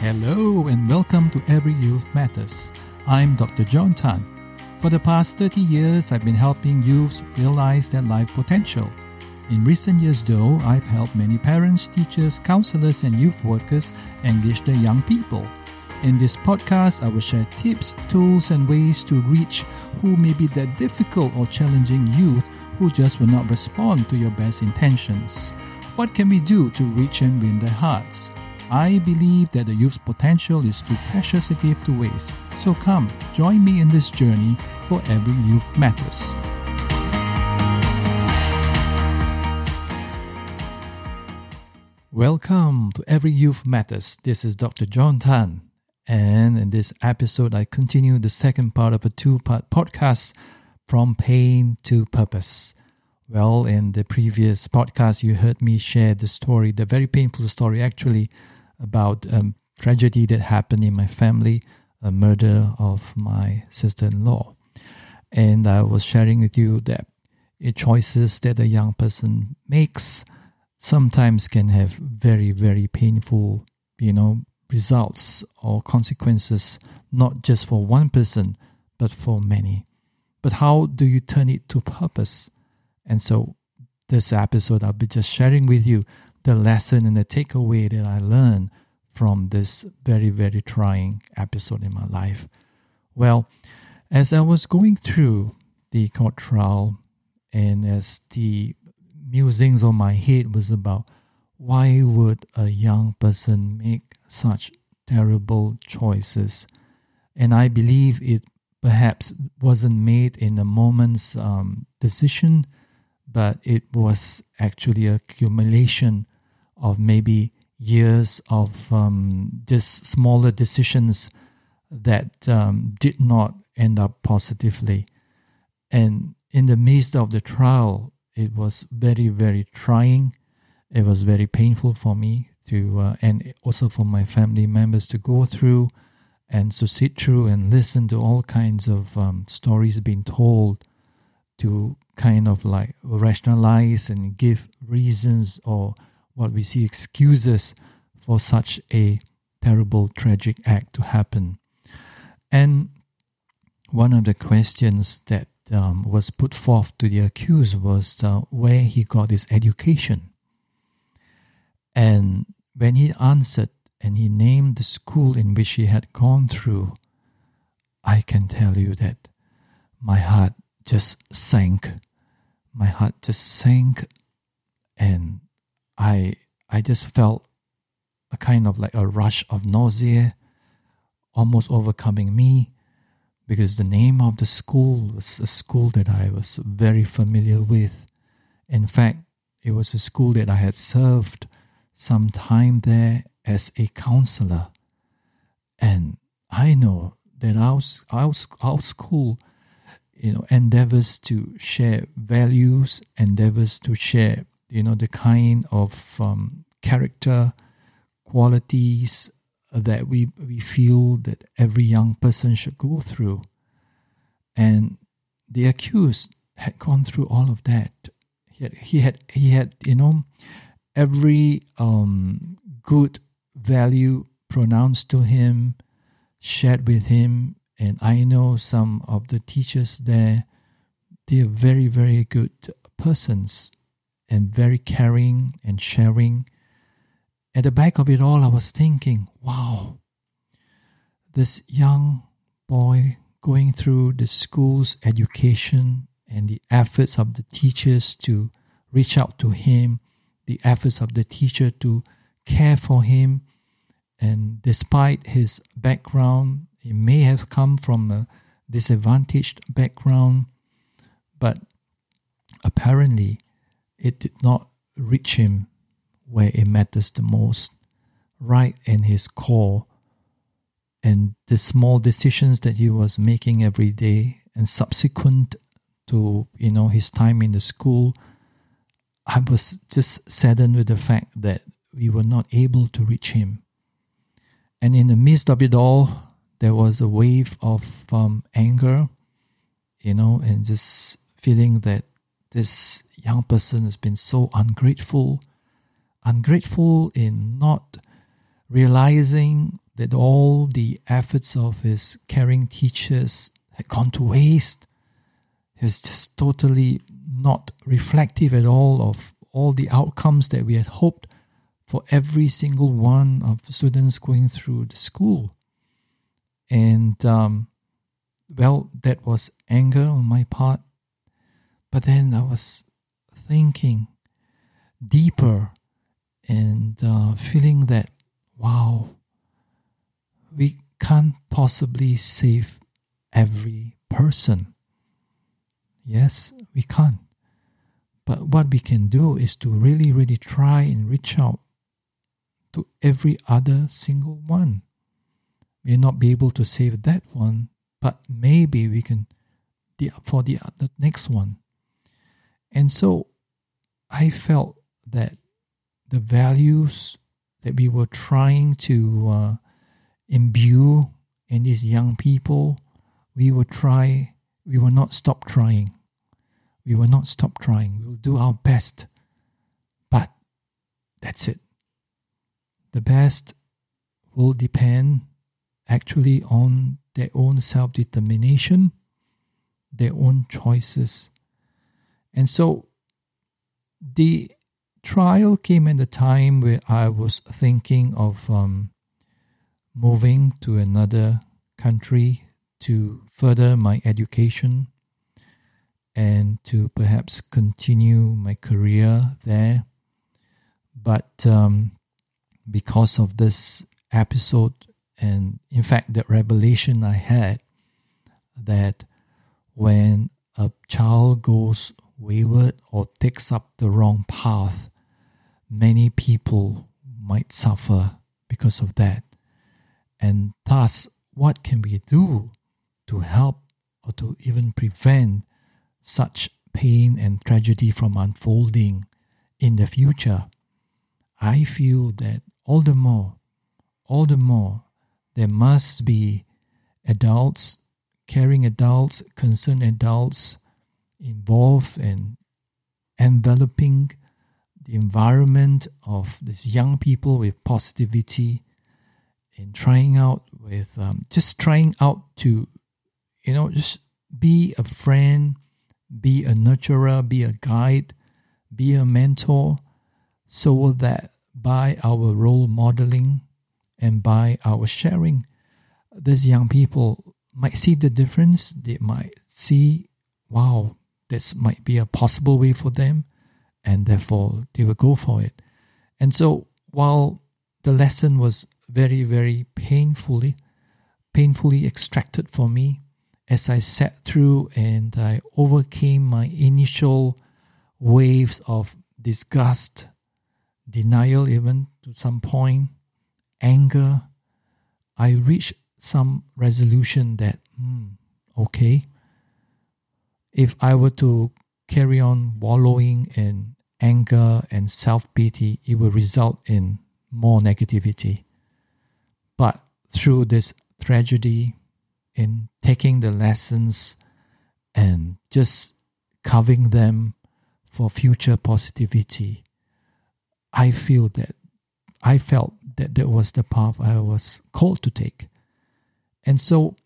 Hello and welcome to Every Youth Matters. I'm Dr. John Tan. For the past 30 years, I've been helping youths realize their life potential. In recent years, though, I've helped many parents, teachers, counselors, and youth workers engage their young people. In this podcast, I will share tips, tools, and ways to reach who may be that difficult or challenging youth who just will not respond to your best intentions. What can we do to reach and win their hearts? I believe that the youth's potential is too precious to give to waste. So come, join me in this journey for every youth matters. Welcome to Every Youth Matters. This is Dr. John Tan. And in this episode, I continue the second part of a two part podcast from pain to purpose. Well, in the previous podcast, you heard me share the story, the very painful story actually, about a tragedy that happened in my family, a murder of my sister in law. And I was sharing with you that choices that a young person makes sometimes can have very, very painful, you know, results or consequences, not just for one person, but for many. But how do you turn it to purpose? And so, this episode, I'll be just sharing with you the lesson and the takeaway that I learned from this very, very trying episode in my life. Well, as I was going through the court trial and as the musings on my head was about why would a young person make such terrible choices? And I believe it perhaps wasn't made in a moment's um, decision, but it was actually accumulation of maybe years of um, just smaller decisions that um, did not end up positively. And in the midst of the trial, it was very, very trying. It was very painful for me to, uh, and also for my family members to go through and to sit through and listen to all kinds of um, stories being told to kind of like rationalize and give reasons or what we see excuses for such a terrible, tragic act to happen. And one of the questions that um, was put forth to the accused was uh, where he got his education. And when he answered and he named the school in which he had gone through, I can tell you that my heart just sank. My heart just sank, and I I just felt a kind of like a rush of nausea almost overcoming me because the name of the school was a school that I was very familiar with. In fact, it was a school that I had served some time there as a counselor. And I know that our, our, our school you know endeavors to share values endeavors to share you know the kind of um, character qualities that we we feel that every young person should go through. And the accused had gone through all of that. He had he had, he had you know every um, good value pronounced to him shared with him. And i know some of the teachers there they are very very good persons and very caring and sharing. At the back of it all, I was thinking, wow, this young boy going through the school's education and the efforts of the teachers to reach out to him, the efforts of the teacher to care for him. And despite his background, he may have come from a disadvantaged background, but apparently it did not reach him where it matters the most, right in his core. And the small decisions that he was making every day and subsequent to, you know, his time in the school, I was just saddened with the fact that we were not able to reach him. And in the midst of it all, there was a wave of um, anger, you know, and just feeling that this young person has been so ungrateful, ungrateful in not realizing that all the efforts of his caring teachers had gone to waste. He was just totally not reflective at all of all the outcomes that we had hoped for every single one of the students going through the school. And um, well, that was anger on my part. But then I was thinking deeper and uh, feeling that, wow, we can't possibly save every person. Yes, we can't. But what we can do is to really, really try and reach out to every other single one. We'll not be able to save that one, but maybe we can for the, the next one. And so I felt that the values that we were trying to uh, imbue in these young people, we will try, we will not stop trying. We will not stop trying. We will do our best. But that's it. The best will depend actually on their own self determination, their own choices. And so the trial came at a time where I was thinking of um, moving to another country to further my education and to perhaps continue my career there. But um, because of this episode, and in fact, the revelation I had that when a child goes wayward or takes up the wrong path, many people might suffer because of that. And thus, what can we do to help or to even prevent such pain and tragedy from unfolding in the future? I feel that all the more, all the more, there must be adults, caring adults, concerned adults involved in enveloping the environment of these young people with positivity and trying out with um, just trying out to you know just be a friend be a nurturer be a guide be a mentor so that by our role modeling and by our sharing these young people might see the difference. They might see wow this might be a possible way for them and therefore they will go for it and so while the lesson was very, very painfully, painfully extracted for me as I sat through and I overcame my initial waves of disgust, denial, even to some point, anger. I reached some resolution that, hmm, okay, if I were to carry on wallowing in anger and self pity, it will result in more negativity. But through this tragedy, in taking the lessons and just covering them for future positivity, I feel that I felt that that was the path I was called to take. And so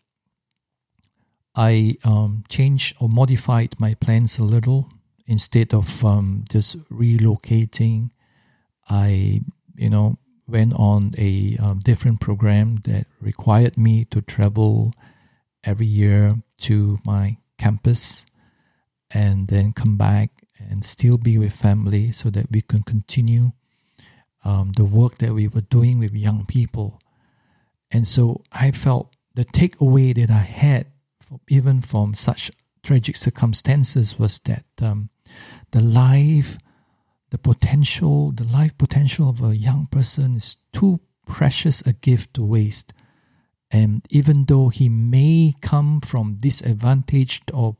I um, changed or modified my plans a little. Instead of um, just relocating, I, you know, went on a um, different program that required me to travel every year to my campus and then come back and still be with family so that we can continue um, the work that we were doing with young people. And so I felt the takeaway that I had, even from such tragic circumstances, was that um, the life the potential, the life potential of a young person is too precious a gift to waste. And even though he may come from disadvantaged or,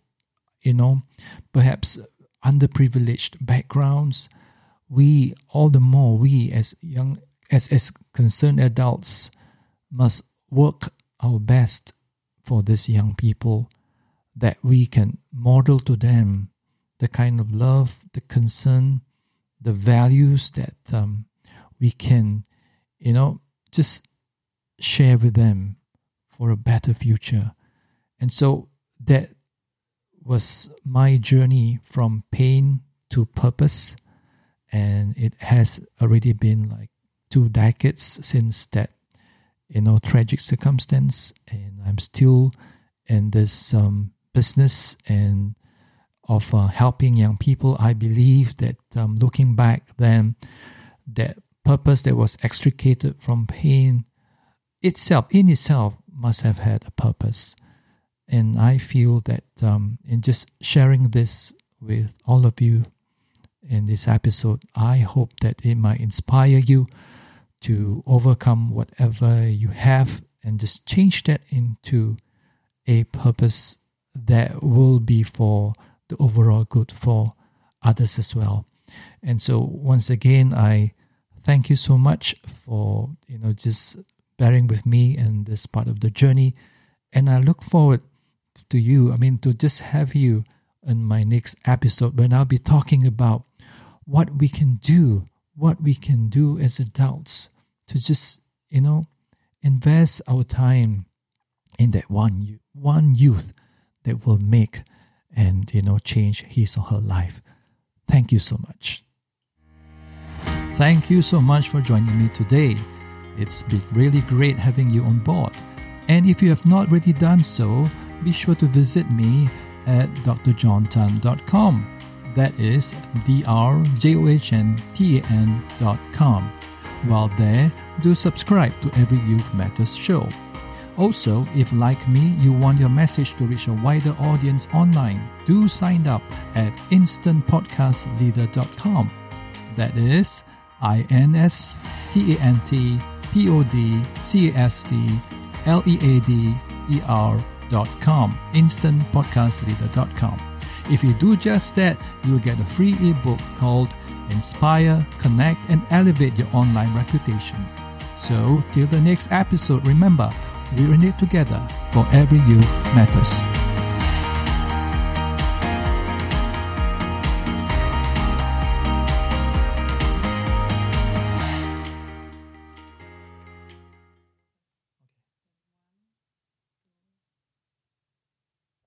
you know, perhaps underprivileged backgrounds, we all the more we as young as as concerned adults must work our best for these young people that we can model to them the kind of love, the concern, the values that um, we can, you know, just share with them for a better future. And so that was my journey from pain to purpose. And it has already been like two decades since that, you know, tragic circumstance. And I'm still in this um, business and of uh, helping young people. I believe that um, looking back then, that purpose that was extricated from pain itself, in itself, must have had a purpose. And I feel that um, in just sharing this with all of you in this episode, I hope that it might inspire you to overcome whatever you have and just change that into a purpose that will be for the overall good for others as well. And so once again, I thank you so much for you know just bearing with me in this part of the journey, and I look forward to you. I mean, to just have you in my next episode when I'll be talking about what we can do, what we can do as adults to just you know invest our time in that one one youth that will make and you know change his or her life. Thank you so much. Thank you so much for joining me today. It's been really great having you on board. And if you have not already done so, be sure to visit me at drjohntan.com. That is drjohntan.com. While there, do subscribe to every Youth Matters show. Also, if like me, you want your message to reach a wider audience online, do sign up at instantpodcastleader.com. That is I N S T A N T P O D C A S T L E A D E R.com. Instantpodcastleader.com. If you do just that, you'll get a free ebook called Inspire, Connect, and Elevate Your Online Reputation. So, till the next episode, remember, we're in it together for every you matters.